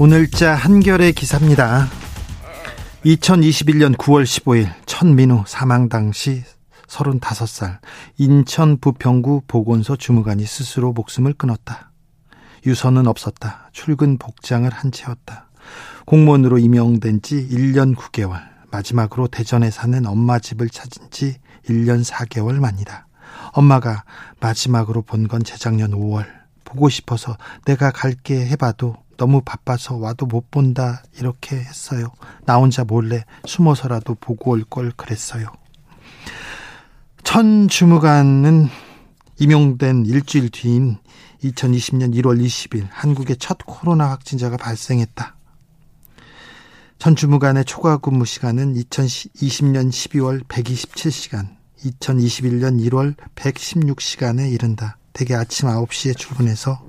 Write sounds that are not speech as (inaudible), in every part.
오늘자 한결의 기사입니다. 2021년 9월 15일 천민우 사망 당시 35살 인천 부평구 보건소 주무관이 스스로 목숨을 끊었다. 유서는 없었다. 출근 복장을 한 채였다. 공무원으로 임용된 지 1년 9개월. 마지막으로 대전에 사는 엄마 집을 찾은 지 1년 4개월 만이다. 엄마가 마지막으로 본 건 재작년 5월. 보고 싶어서 내가 갈게 해봐도 너무 바빠서 와도 못 본다 이렇게 했어요. 나 혼자 몰래 숨어서라도 보고 올 걸 그랬어요. 천 주무관은 임용된 일주일 뒤인 2020년 1월 20일 한국의 첫 코로나 확진자가 발생했다. 전 주무관의 초과 근무 시간은 2020년 12월 127시간, 2021년 1월 116시간에 이른다. 대개 아침 9시에 출근해서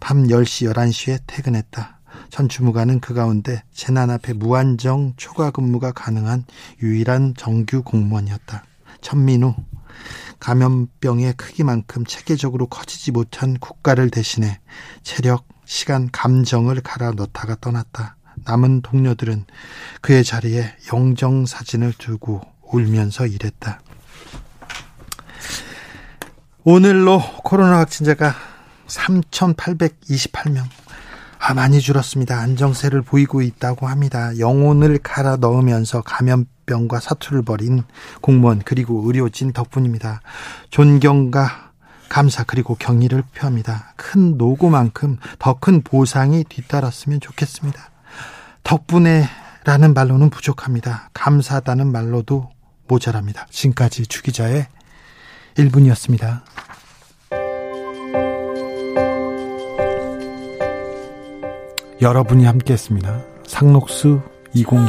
밤 10시, 11시에 퇴근했다. 전 주무관은 그 가운데 재난 앞에 무한정 초과 근무가 가능한 유일한 정규 공무원이었다. 천민우 감염병의 크기만큼 체계적으로 커지지 못한 국가를 대신해 체력, 시간, 감정을 갈아 넣다가 떠났다. 남은 동료들은 그의 자리에 영정 사진을 두고 울면서 일했다. 오늘로 코로나 확진자가 3,828명. 아, 많이 줄었습니다. 안정세를 보이고 있다고 합니다. 영혼을 갈아 넣으면서 감염병과 사투를 벌인 공무원 그리고 의료진 덕분입니다. 존경과 감사 그리고 경의를 표합니다. 큰 노고만큼 더 큰 보상이 뒤따랐으면 좋겠습니다. 덕분에라는 말로는 부족합니다. 감사하다는 말로도 모자랍니다. 지금까지 주기자의 1분이었습니다. 여러분이 함께했습니다. 상록수 2020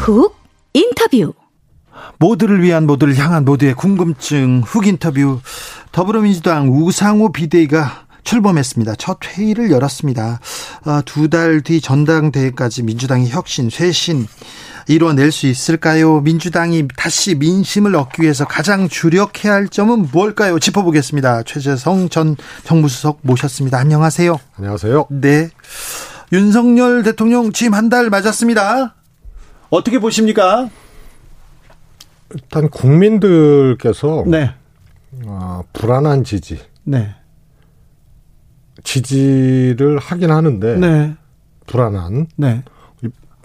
훅 인터뷰. 모두를 위한 모두를 향한 모두의 궁금증 훅 인터뷰. 더불어민주당 우상호 비대위가 출범했습니다. 첫 회의를 열었습니다. 어, 두달 뒤 전당대회까지 민주당이 혁신, 쇄신 이뤄낼 수 있을까요? 민주당이 다시 민심을 얻기 위해서 가장 주력해야 할 점은 무엇일까요? 짚어보겠습니다. 최재성 전 정무수석 모셨습니다. 안녕하세요. 안녕하세요. 네. 윤석열 대통령 취임 한달 맞았습니다. 어떻게 보십니까? 일단 국민들께서 네. 어, 불안한 지지, 네. 지지를 하긴 하는데 네. 불안한. 네.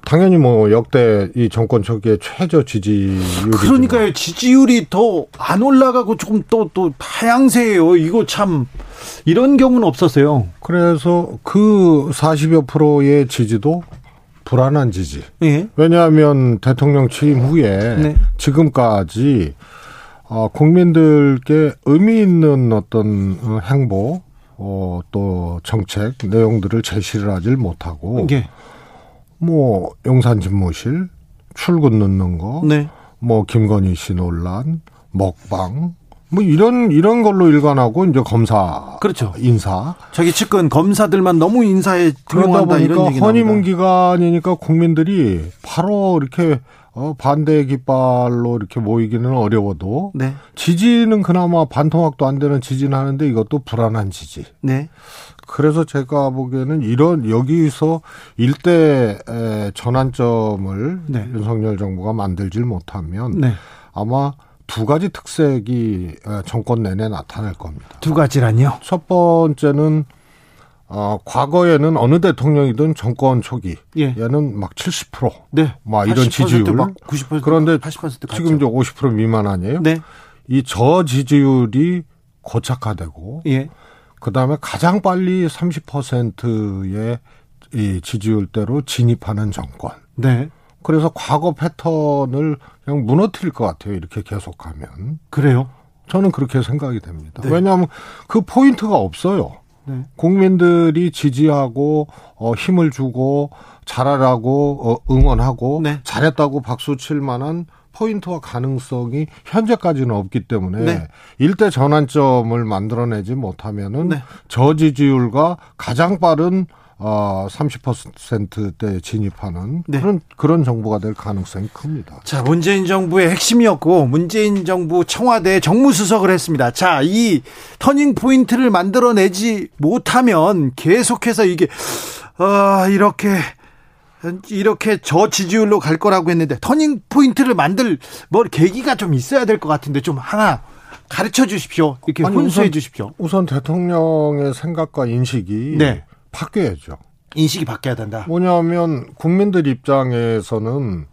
당연히 뭐 역대 이 정권 초기에 최저 지지율이 그러니까요. 지지율이 더 안 올라가고 조금 또, 또 하향세예요. 이거 참, 이런 경우는 없었어요. 그래서 그 40여 프로의 지지도 불안한 지지. 예. 왜냐하면 대통령 취임 후에 네. 지금까지 어, 국민들께 의미 있는 어떤 어, 행보, 어, 또 정책 내용들을 제시를 하질 못하고 예. 뭐 용산 집무실 출근 넣는 거, 네. 뭐 김건희 씨 논란, 먹방, 뭐 이런 이런 걸로 일관하고 이제 검사, 그렇죠. 인사 자기 측근 검사들만 너무 인사에 등용한다 이런 얘기 허니문. 기간이니까 국민들이 바로 이렇게 어, 반대의 깃발로 이렇게 모이기는 어려워도 네. 지지는 그나마 반통학도 안 되는 지지는 하는데 이것도 불안한 지지. 네. 그래서 제가 보기에는 이런 여기서 일대 전환점을 네. 윤석열 정부가 만들질 못하면 네. 아마 두 가지 특색이 에, 정권 내내 나타날 겁니다. 두 가지란요. 첫 번째는 어, 과거에는 어느 대통령이든 정권 초기 예. 얘는 막 70%, 네. 막 이런 80% 지지율. 막 90% 그런데 80% 갔죠. 지금 이제 50% 미만 아니에요? 네. 이 저 지지율이 고착화되고 예. 그 다음에 가장 빨리 30%의 이 지지율대로 진입하는 정권. 네. 그래서 과거 패턴을 그냥 무너뜨릴 것 같아요. 이렇게 계속하면. 그래요? 저는 그렇게 생각이 됩니다. 네. 왜냐하면 그 포인트가 없어요. 네. 국민들이 지지하고 어, 힘을 주고 잘하라고 어, 응원하고 네. 잘했다고 박수 칠 만한 포인트와 가능성이 현재까지는 없기 때문에 네. 일대 전환점을 만들어내지 못하면은 네. 저지지율과 가장 빠른 어 30%대 진입하는 네. 그런 그런 정부가 될 가능성이 큽니다. 자, 문재인 정부의 핵심이었고 문재인 정부 청와대 정무수석을 했습니다. 자, 이 터닝 포인트를 만들어내지 못하면 계속해서 이게 아, 이렇게 이렇게 저 지지율로 갈 거라고 했는데 터닝 포인트를 만들 뭐 계기가 좀 있어야 될 것 같은데 좀 하나 가르쳐 주십시오. 이렇게 아니, 우선- 주십시오. 우선 대통령의 생각과 인식이 네. 바뀌어야죠. 인식이 바뀌어야 된다. 뭐냐면 국민들 입장에서는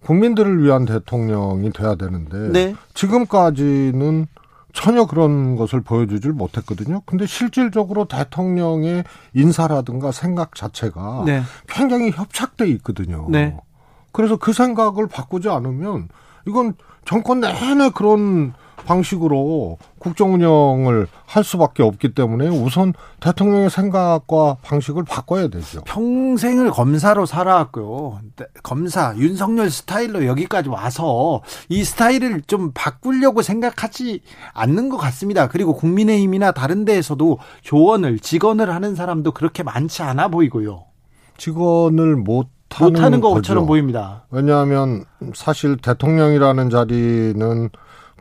국민들을 위한 대통령이 돼야 되는데 네. 지금까지는 전혀 그런 것을 보여주질 못했거든요. 근데 실질적으로 대통령의 인사라든가 생각 자체가 네. 굉장히 협착돼 있거든요. 네. 그래서 그 생각을 바꾸지 않으면 이건 정권 내내 그런 방식으로 국정 운영을 할 수밖에 없기 때문에 우선 대통령의 생각과 방식을 바꿔야 되죠. 평생을 검사로 살아왔고요. 네, 검사 윤석열 스타일로 여기까지 와서 이 스타일을 좀 바꾸려고 생각하지 않는 것 같습니다. 그리고 국민의힘이나 다른 데에서도 조언을 직언을 하는 사람도 그렇게 많지 않아 보이고요. 직원을 못하는, 못하는. 것처럼 보입니다. 왜냐하면 사실 대통령이라는 자리는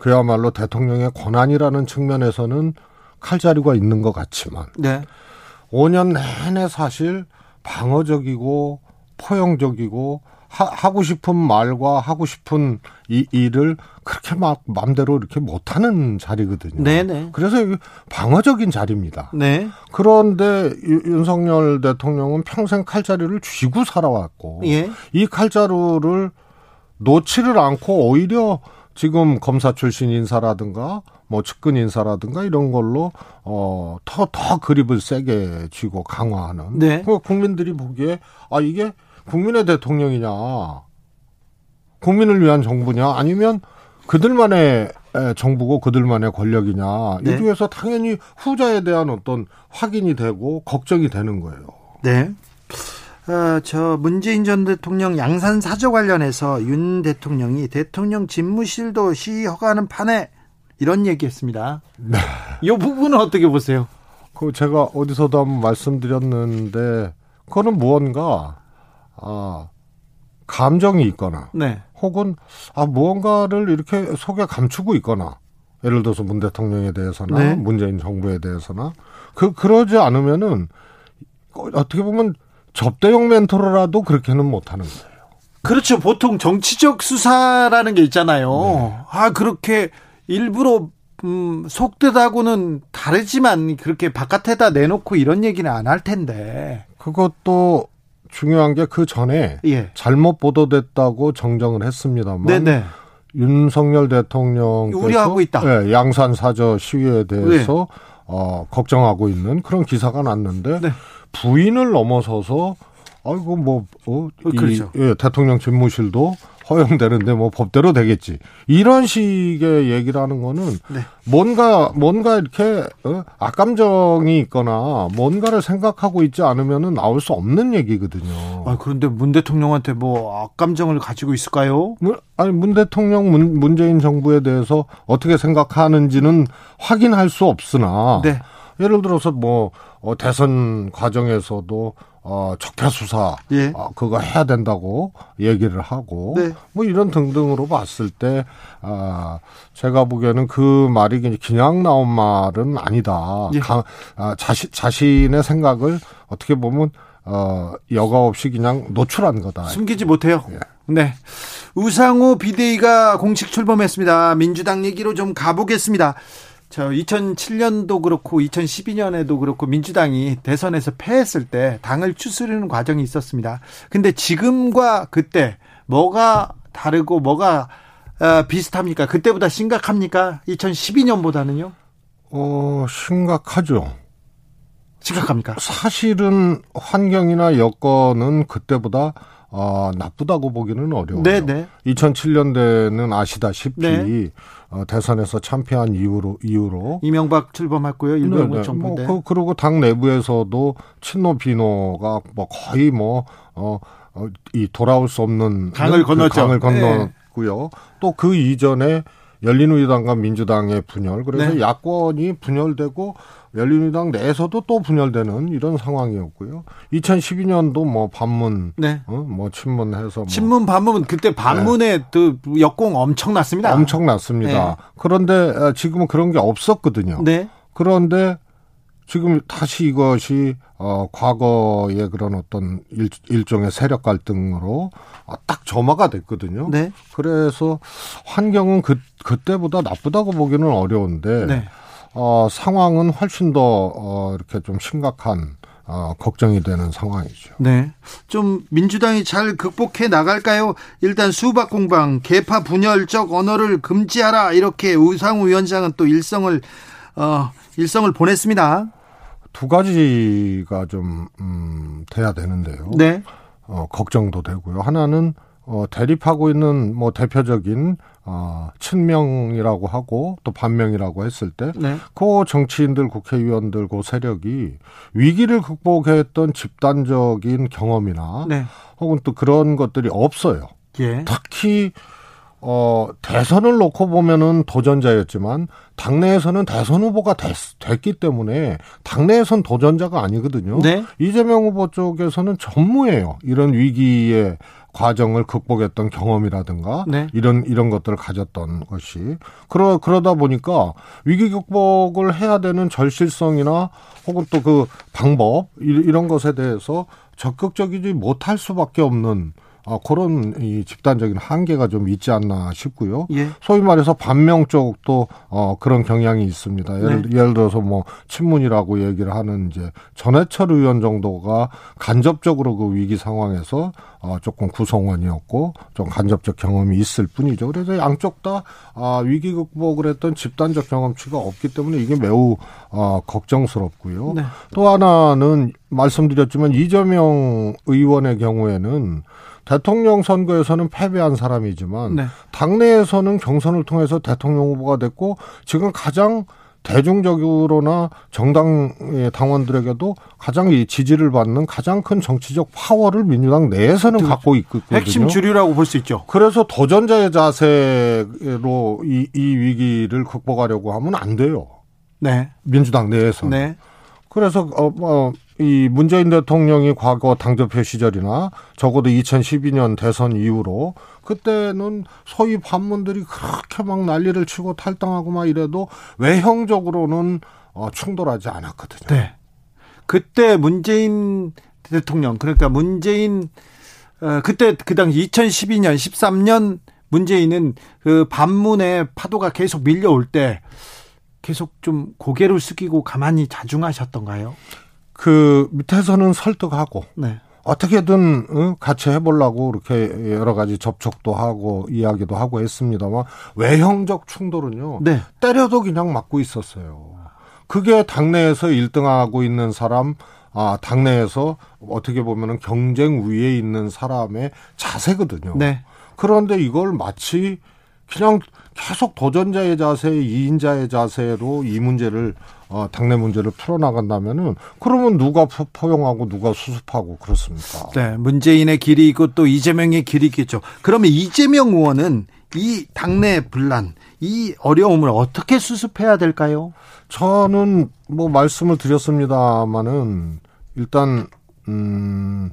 그야말로 대통령의 권한이라는 측면에서는 칼자루가 있는 것 같지만 네. 5년 내내 사실 방어적이고 포용적이고 하, 고 싶은 말과 하고 싶은 이 일을 그렇게 막 맘대로 이렇게 못하는 자리거든요. 네네. 그래서 이게 방어적인 자리입니다. 네. 그런데 유- 윤석열 대통령은 평생 칼자루를 쥐고 살아왔고 예. 이 칼자루를 놓지를 않고 오히려 지금 검사 출신 인사라든가 뭐 측근 인사라든가 이런 걸로 어더 더 그립을 세게 쥐고 강화하는 네. 그 국민들이 보기에 아 이게 국민의 대통령이냐 국민을 위한 정부냐 아니면 그들만의 에, 정부고 그들만의 권력이냐 네. 이 중에서 당연히 후자에 대한 어떤 확인이 되고 걱정이 되는 거예요. 네. 어, 저 문재인 전 대통령 양산 사저 관련해서 윤 대통령이 대통령 집무실도 시위 허가하는 판에 이런 얘기했습니다. 네. 이 부분은 어떻게 보세요? 그 제가 어디서도 한번 말씀드렸는데 그거는 무언가 아 감정이 있거나 네. 혹은 아 무언가를 이렇게 속에 감추고 있거나 예를 들어서 문 대통령에 대해서나 네. 문재인 정부에 대해서나 그 그러지 않으면은 어떻게 보면 접대용 멘토로라도 그렇게는 못하는 거예요. 그렇죠. 보통 정치적 수사라는 게 있잖아요. 네. 아, 그렇게 일부러 음, 속뜻하고는 다르지만 그렇게 바깥에다 내놓고 이런 얘기는 안 할 텐데. 그것도 중요한 게 그 전에 예. 잘못 보도됐다고 정정을 했습니다만 네네. 윤석열 대통령께서 우려하고 있다. 예, 양산 사저 시위에 대해서 어, 걱정하고 있는 그런 기사가 났는데 네. 부인을 넘어서서 아이고 뭐 어, 이, 그렇죠. 예, 대통령 집무실도 허용되는데 뭐 법대로 되겠지 이런 식의 얘기를 하는 거는 네. 뭔가 뭔가 이렇게 어, 악감정이 있거나 뭔가를 생각하고 있지 않으면은 나올 수 없는 얘기거든요. 아, 그런데 문 대통령한테 뭐 악감정을 가지고 있을까요? 문- 아니 문 대통령 문, 문재인 정부에 대해서 어떻게 생각하는지는 확인할 수 없으나 네. 예를 들어서 뭐 어, 대선 과정에서도 어, 적폐 수사 예. 어, 그거 해야 된다고 얘기를 하고 네. 뭐 이런 등등으로 봤을 때 아, 제가 보기에는 그 말이 그냥 나온 말은 아니다. 예. 가, 아, 자신 자신의 생각을 어떻게 보면 어, 여과 없이 그냥 노출한 거다. 숨기지 못해요. 예. 네. 우상호 비대위가 공식 출범했습니다. 민주당 얘기로 좀 가보겠습니다. 저 2007년도 그렇고 2012년에도 그렇고 민주당이 대선에서 패했을 때 당을 추스르는 과정이 있었습니다. 근데 지금과 그때 뭐가 다르고 뭐가 어, 비슷합니까? 그때보다 심각합니까? 2012년보다는요? 어, 심각하죠. 심각합니까? 사실은 환경이나 여건은 그때보다 어, 나쁘다고 보기는 어려워요. 네, 네. 2007년대는 아시다시피 네. 어, 대선에서 참패한 이후로 이후로 이명박 출범했고요. 일본 네, 정부 뭐 때. 그, 그리고 당 내부에서도 친노 비노가 뭐 거의 뭐 어, 어, 이 돌아올 수 없는 강을 그 건넜죠. 강을 네. 건넜고요. 또그 이전에 열린우리당과 민주당의 분열 그래서 네. 야권이 분열되고 열린우리당 내에서도 또 분열되는 이런 상황이었고요. 2012년도 뭐 반문 네. 어, 뭐 친문해서 뭐 친문 반문 그때 반문에 그 역공 엄청났습니다. 엄청났습니다. 네. 그런데 어, 지금은 그런 게 없었거든요. 네. 그런데 지금 다시 이것이 어 과거의 그런 어떤 일, 일종의 세력 갈등으로 어, 딱 점화가 됐거든요. 네. 그래서 환경은 그 그때보다 나쁘다고 보기는 어려운데 네. 어 상황은 훨씬 더 어 이렇게 좀 심각한 어 걱정이 되는 상황이죠. 네. 좀 민주당이 잘 극복해 나갈까요? 일단 수박 공방, 개파 분열적 언어를 금지하라 이렇게 우상우 위원장은 또 일성을 어 일성을 보냈습니다. 두 가지가 좀 음, 돼야 되는데요. 네. 어, 걱정도 되고요. 하나는 어, 대립하고 있는 뭐 대표적인 어, 친명이라고 하고 또 반명이라고 했을 때, 네. 그 정치인들, 국회의원들, 그 세력이 위기를 극복했던 집단적인 경험이나 네. 혹은 또 그런 것들이 없어요. 예. 특히 어 대선을 놓고 보면은 도전자였지만 당내에서는 대선 후보가 됐, 됐기 때문에 당내에선 도전자가 아니거든요. 네. 이재명 후보 쪽에서는 전무예요. 이런 위기의 과정을 극복했던 경험이라든가 네. 이런 이런 것들을 가졌던 것이 그러 그러다 보니까 위기 극복을 해야 되는 절실성이나 혹은 또 그 방법 이- 이런 것에 대해서 적극적이지 못할 수밖에 없는 아, 그런 이 집단적인 한계가 좀 있지 않나 싶고요. 예. 소위 말해서 반명 쪽도 어 그런 경향이 있습니다. 예를, 네. 예를 들어서 뭐 친문이라고 얘기를 하는 이제 전해철 의원 정도가 간접적으로 그 위기 상황에서 어 조금 구성원이었고 좀 간접적 경험이 있을 뿐이죠. 그래서 양쪽 다 아, 위기 극복을 했던 집단적 경험치가 없기 때문에 이게 매우 어 걱정스럽고요. 네. 또 하나는 말씀드렸지만 이재명 의원의 경우에는 대통령 선거에서는 패배한 사람이지만 네. 당내에서는 경선을 통해서 대통령 후보가 됐고 지금 가장 대중적으로나 정당의 당원들에게도 가장 이 지지를 받는 가장 큰 정치적 파워를 민주당 내에서는 갖고 있거든요. 핵심 주류라고 볼 수 있죠. 그래서 도전자의 자세로 이, 이 위기를 극복하려고 하면 안 돼요. 네. 민주당 내에서는. 네. 그래서 어, 어, 이 문재인 대통령이 과거 당대표 시절이나 적어도 2012년 대선 이후로 그때는 소위 반문들이 그렇게 막 난리를 치고 탈당하고 막 이래도 외형적으로는 어, 충돌하지 않았거든요. 네. 그때 문재인 대통령 그러니까 문재인 어, 그때 그 당시 2012년 13년 문재인은 그 반문의 파도가 계속 밀려올 때 계속 좀 고개를 숙이고 가만히 자중하셨던가요? 그 밑에서는 설득하고 네. 어떻게든 응, 같이 해보려고 이렇게 여러 가지 접촉도 하고 이야기도 하고 했습니다만 외형적 충돌은요. 네. 때려도 그냥 맞고 있었어요. 그게 당내에서 1등하고 있는 사람, 아, 당내에서 어떻게 보면은 경쟁 위에 있는 사람의 자세거든요. 네. 그런데 이걸 마치 그냥 계속 도전자의 자세, 이인자의 자세로 이 문제를 어, 당내 문제를 풀어나간다면은 그러면 누가 포- 포용하고 누가 수습하고 그렇습니까? 네. 문재인의 길이 있고 또 이재명의 길이 있겠죠. 그러면 이재명 의원은 이 당내 분란, 이 어려움을 어떻게 수습해야 될까요? 저는 뭐 말씀을 드렸습니다마는 일단 음,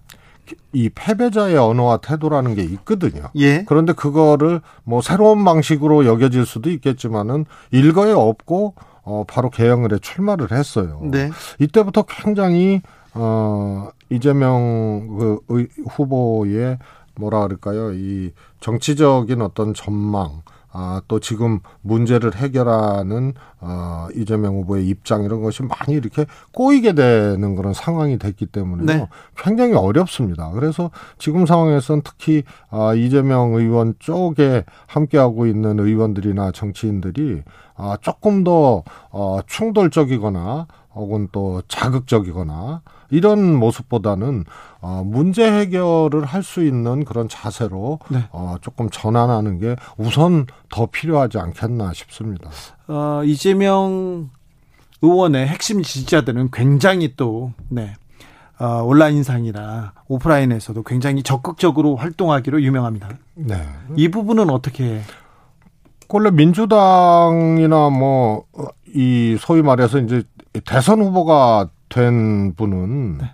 이 패배자의 언어와 태도라는 게 있거든요. 예. 그런데 그거를 뭐 새로운 방식으로 여겨질 수도 있겠지만은 일거에 없고 어 바로 개혁을에 출마를 했어요. 네. 이때부터 굉장히 어 이재명 그 의- 후보의 뭐라 그럴까요? 이 정치적인 어떤 전망 아, 또 지금 문제를 해결하는 어, 이재명 후보의 입장 이런 것이 많이 이렇게 꼬이게 되는 그런 상황이 됐기 때문에요. 네. 굉장히 어렵습니다. 그래서 지금 상황에서는 특히 아, 이재명 의원 쪽에 함께하고 있는 의원들이나 정치인들이 아, 조금 더 어, 충돌적이거나 혹은 또 자극적이거나 이런 모습보다는 어 문제 해결을 할 수 있는 그런 자세로 네. 어 조금 전환하는 게 우선 더 필요하지 않겠나 싶습니다. 어, 이재명 의원의 핵심 지지자들은 굉장히 또, 네. 어, 온라인상이나 오프라인에서도 굉장히 적극적으로 활동하기로 유명합니다. 네. 이 부분은 어떻게 원래 민주당이나 뭐 이 소위 말해서 이제 대선 후보가 된 분은 네.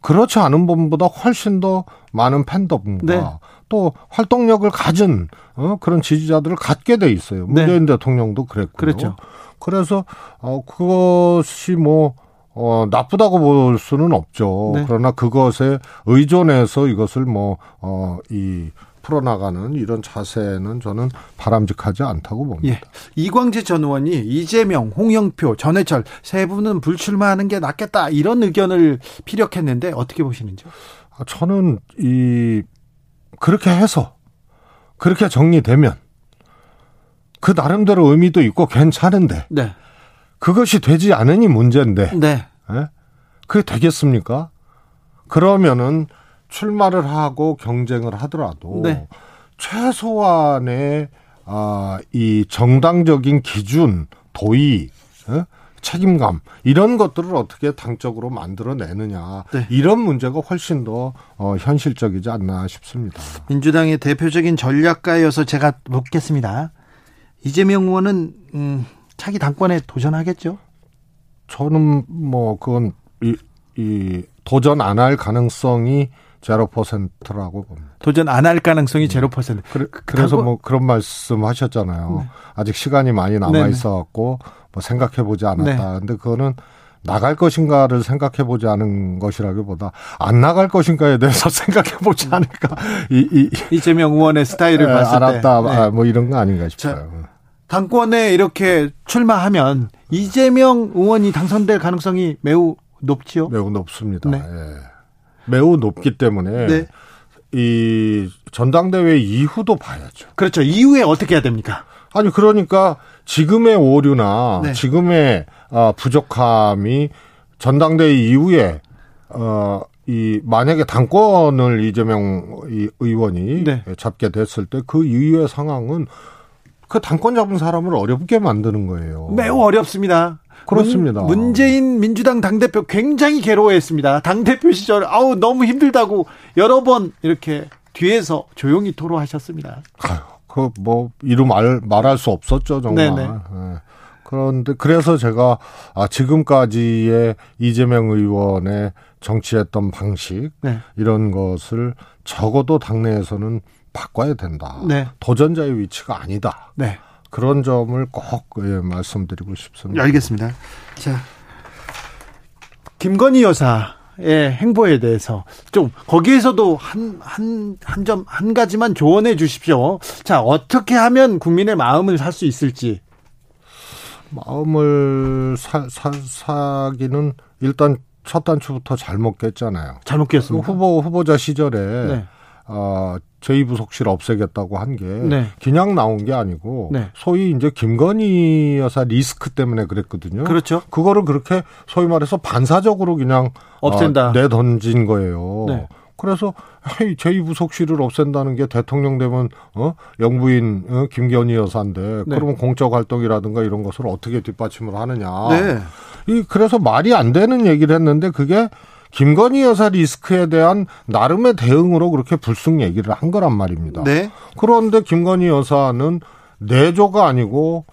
그렇지 않은 분보다 훨씬 더 많은 팬덤과 네. 또 활동력을 가진 어, 그런 지지자들을 갖게 돼 있어요. 네. 문재인 대통령도 그랬고요. 그랬죠. 그래서 어 그것이 뭐 어, 나쁘다고 볼 수는 없죠. 네. 그러나 그것에 의존해서 이것을 뭐, 어, 이, 풀어나가는 이런 자세는 저는 바람직하지 않다고 봅니다. 예. 이광재 전 의원이 이재명, 홍영표, 전해철 세 분은 불출마하는 게 낫겠다 이런 의견을 피력했는데 어떻게 보시는지요? 아, 저는 이, 그렇게 해서, 그렇게 정리되면, 그 나름대로 의미도 있고 괜찮은데, 네. 그것이 되지 않으니 문제인데, 네. 예? 그게 되겠습니까? 그러면은 출마를 하고 경쟁을 하더라도 네. 최소한의 아, 이 정당적인 기준, 도의, 예? 책임감 이런 것들을 어떻게 당적으로 만들어내느냐 네. 이런 문제가 훨씬 더 어, 현실적이지 않나 싶습니다. 민주당의 대표적인 전략가여서 제가 묻겠습니다. 이재명 의원은 음, 차기 당권에 도전하겠죠? 저는 뭐 그건 이, 이 도전 안 할 가능성이 제로 퍼센트라고 봅니다. 도전 안 할 가능성이 제로 퍼센트. 그래, 그래서 당권- 뭐 그런 말씀 하셨잖아요. 네. 아직 시간이 많이 남아 네네. 있어 갖고 뭐 생각해 보지 않았다. 네. 근데 그거는 나갈 것인가를 생각해 보지 않은 것이라기보다 안 나갈 것인가에 대해서 (laughs) 생각해 보지 않을까. 이, 이, 이재명 의원의 스타일을 에, 봤을 알았다. 때 네. 아, 뭐 이런 거 아닌가 싶어요. 당권에 이렇게 출마하면 이재명 의원이 당선될 가능성이 매우 높지요. 매우 높습니다. 네. 예. 매우 높기 때문에 네. 이 전당대회 이후도 봐야죠. 그렇죠. 이후에 어떻게 해야 됩니까? 아니 그러니까 지금의 오류나 네. 지금의 아, 부족함이 전당대회 이후에 어 이 만약에 당권을 이재명 이 의원이 네. 잡게 됐을 때 그 이후의 상황은 그 당권 잡은 사람을 어렵게 만드는 거예요. 매우 어렵습니다. 그렇습니다. 문, 문재인 민주당 당대표 굉장히 괴로워했습니다. 당대표 시절 아우 너무 힘들다고 여러 번 이렇게 뒤에서 조용히 토로하셨습니다. 그뭐 이루 말 말할 수 없었죠 정말. 네네. 예. 그런데 그래서 제가 아 지금까지의 이재명 의원의 정치했던 방식 네. 이런 것을 적어도 당내에서는 바꿔야 된다. 네. 도전자의 위치가 아니다. 네. 그런 점을 꼭 예, 말씀드리고 싶습니다. 알겠습니다. 자, 김건희 여사 의 행보에 대해서 좀 거기에서도 한 한 한점한 가지만 조언해 주십시오. 자, 어떻게 하면 국민의 마음을 살 수 있을지. 마음을 사, 사, 사기는 일단 첫 단추부터 잘못 깼잖아요. 잘못 끼었습니다. 후보 후보자 시절에 네. 어, 제2부속실 없애겠다고 한게 네. 그냥 나온 게 아니고 네. 소위 이제 김건희 여사 리스크 때문에 그랬거든요. 그렇죠. 그거를 그렇게 소위 말해서 반사적으로 그냥 없앤다. 어, 내던진 거예요. 네. 그래서 헤이, 제2부속실을 없앤다는 게 대통령 되면 어 영부인 어? 김건희 여사인데 네. 그러면 공적 활동이라든가 이런 것을 어떻게 뒷받침을 하느냐. 네. 이 그래서 말이 안 되는 얘기를 했는데 그게 김건희 여사 리스크에 대한 나름의 대응으로 그렇게 불쑥 얘기를 한 거란 말입니다. 네. 그런데 김건희 여사는 내조가 아니고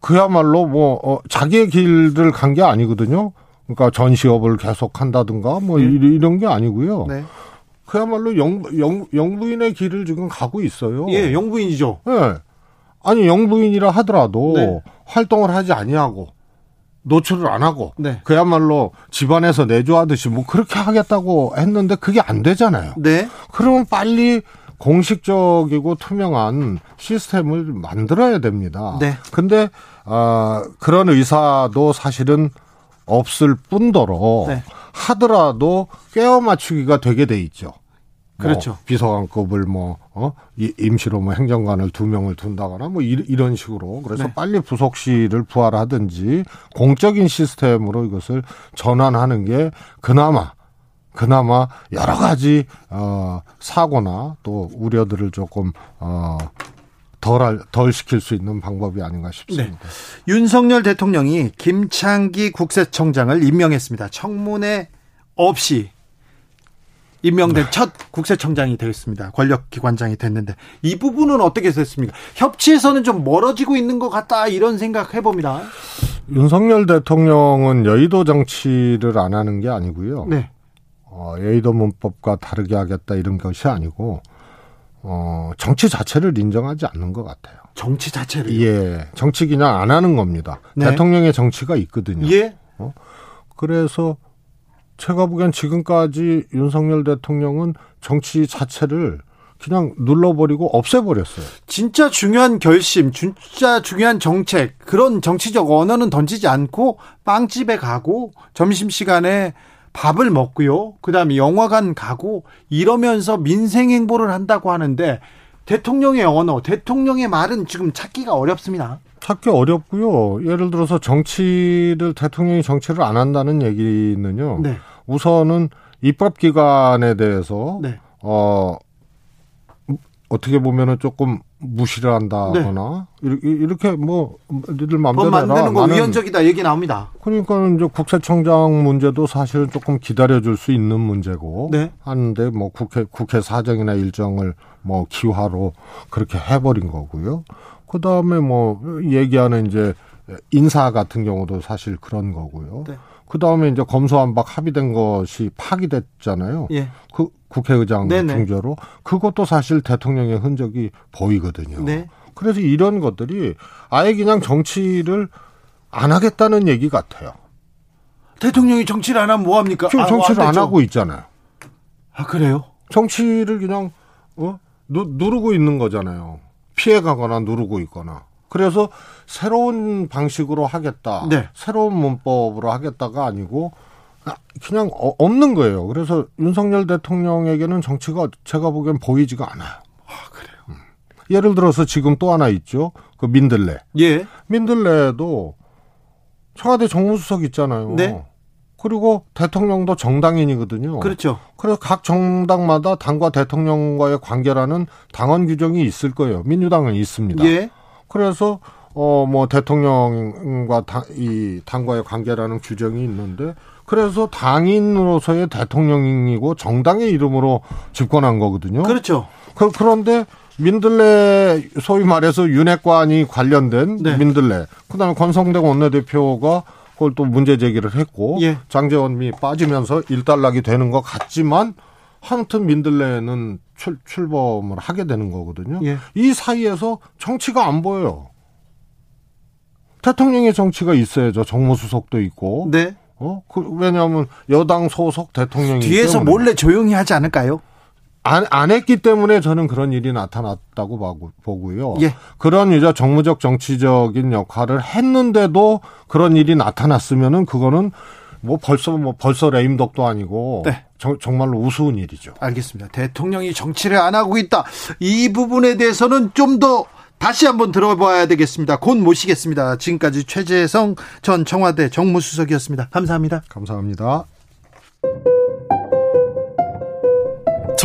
그야말로 뭐 어, 자기의 길을 간 게 아니거든요. 그러니까 전시업을 계속 한다든가 뭐 네. 이- 이런 게 아니고요. 네. 그야말로 영, 영, 영부인의 길을 지금 가고 있어요. 예, 영부인이죠. 예. 아니 영부인이라 하더라도 네. 활동을 하지 아니하고 노출을 안 하고 네. 그야말로 집안에서 내조하듯이 뭐 그렇게 하겠다고 했는데 그게 안 되잖아요. 네. 그러면 빨리 공식적이고 투명한 시스템을 만들어야 됩니다. 네. 근데 아 그런 의사도 사실은 없을 뿐더러 네. 하더라도 꿰어 맞추기가 되게 돼 있죠. 그렇죠. 뭐 비서관급을 뭐, 어, 임시로 뭐 행정관을 두 명을 둔다거나 뭐 이 런 식으로. 그래서 네. 빨리 부속실을 부활하든지 공적인 시스템으로 이것을 전환하는 게 그나마 그나마 여러 가지 어 사고나 또 우려들을 조금 어 덜, 덜 시킬 수 있는 방법이 아닌가 싶습니다. 네. 윤석열 대통령이 김창기 국세청장을 임명했습니다. 청문회 없이 임명된 네. 첫 국세청장이 되었습니다. 권력기관장이 됐는데 이 부분은 어떻게 됐습니까? 협치에서는 좀 멀어지고 있는 것 같다 이런 생각 해봅니다. 윤석열 대통령은 여의도 정치를 안 하는 게 아니고요. 네. 어, 여의도 문법과 다르게 하겠다 이런 것이 아니고 어, 정치 자체를 인정하지 않는 것 같아요. 정치 자체를? 예. 정치 그냥 안 하는 겁니다. 네. 대통령의 정치가 있거든요. 예. 어? 그래서 제가 보기엔 지금까지 윤석열 대통령은 정치 자체를 그냥 눌러버리고 없애버렸어요. 진짜 중요한 결심, 진짜 중요한 정책, 그런 정치적 언어는 던지지 않고 빵집에 가고 점심시간에 밥을 먹고요. 그 다음에 영화관 가고 이러면서 민생 행보를 한다고 하는데 대통령의 언어, 대통령의 말은 지금 찾기가 어렵습니다. 찾기 어렵고요. 예를 들어서 정치를 대통령이 정치를 안 한다는 얘기는요. 네. 우선은 입법 기관에 대해서 네. 어 어떻게 보면은 조금 무시를 한다거나 네. 이렇게 뭐 니들 마음대로 법 만드는 거 위헌적이다 얘기 나옵니다. 그러니까 이제 국세청장 문제도 사실 조금 기다려줄 수 있는 문제고 네. 하는데 뭐 국회 국회 사정이나 일정을 뭐 기화로 그렇게 해버린 거고요. 그 다음에 뭐 얘기하는 이제 인사 같은 경우도 사실 그런 거고요. 네. 그 다음에 이제 검수안박 합의된 것이 파기됐잖아요. 예. 그 국회의장 네네. 중재로 그것도 사실 대통령의 흔적이 보이거든요. 네. 그래서 이런 것들이 아예 그냥 정치를 안 하겠다는 얘기 같아요. 대통령이 정치를 안 하면 뭐 합니까? 지금 아, 정치를 안, 안 하고 있잖아요. 아 그래요? 정치를 그냥 어 누, 누르고 있는 거잖아요. 피해가거나 누르고 있거나. 그래서 새로운 방식으로 하겠다. 네. 새로운 문법으로 하겠다가 아니고 그냥 어, 없는 거예요. 그래서 윤석열 대통령에게는 정치가 제가 보기엔 보이지가 않아요. 아, 그래요. 음. 예를 들어서 지금 또 하나 있죠. 그 민들레. 예. 민들레도 청와대 정무수석 있잖아요. 네. 그리고 대통령도 정당인이거든요. 그렇죠. 그래서 각 정당마다 당과 대통령과의 관계라는 당원 규정이 있을 거예요. 민주당은 있습니다. 예. 그래서 어 뭐 대통령과 당, 이 당과의 관계라는 규정이 있는데 그래서 당인으로서의 대통령이고 정당의 이름으로 집권한 거거든요. 그렇죠. 그, 그런데 민들레 소위 말해서 윤핵관이 관련된 네. 민들레 그다음에 권성대 원내대표가 그걸 또 문제 제기를 했고 예. 장재원이 빠지면서 일단락이 되는 것 같지만 하여튼 민들레는 출, 출범을 하게 되는 거거든요. 예. 이 사이에서 정치가 안 보여요. 대통령의 정치가 있어야죠. 정무수석도 있고. 네. 어? 그, 왜냐하면 여당 소속 대통령이 뒤에서 때문에. 몰래 조용히 하지 않을까요? 안, 안 했기 때문에 저는 그런 일이 나타났다고 보고요. 예. 그런 이제 정무적 정치적인 역할을 했는데도 그런 일이 나타났으면은 그거는 뭐 벌써 뭐 벌써 레임덕도 아니고 네. 저, 정말로 우스운 일이죠. 알겠습니다. 대통령이 정치를 안 하고 있다. 이 부분에 대해서는 좀 더 다시 한번 들어봐야 되겠습니다. 곧 모시겠습니다. 지금까지 최재성 전 청와대 정무수석이었습니다. 감사합니다. 감사합니다.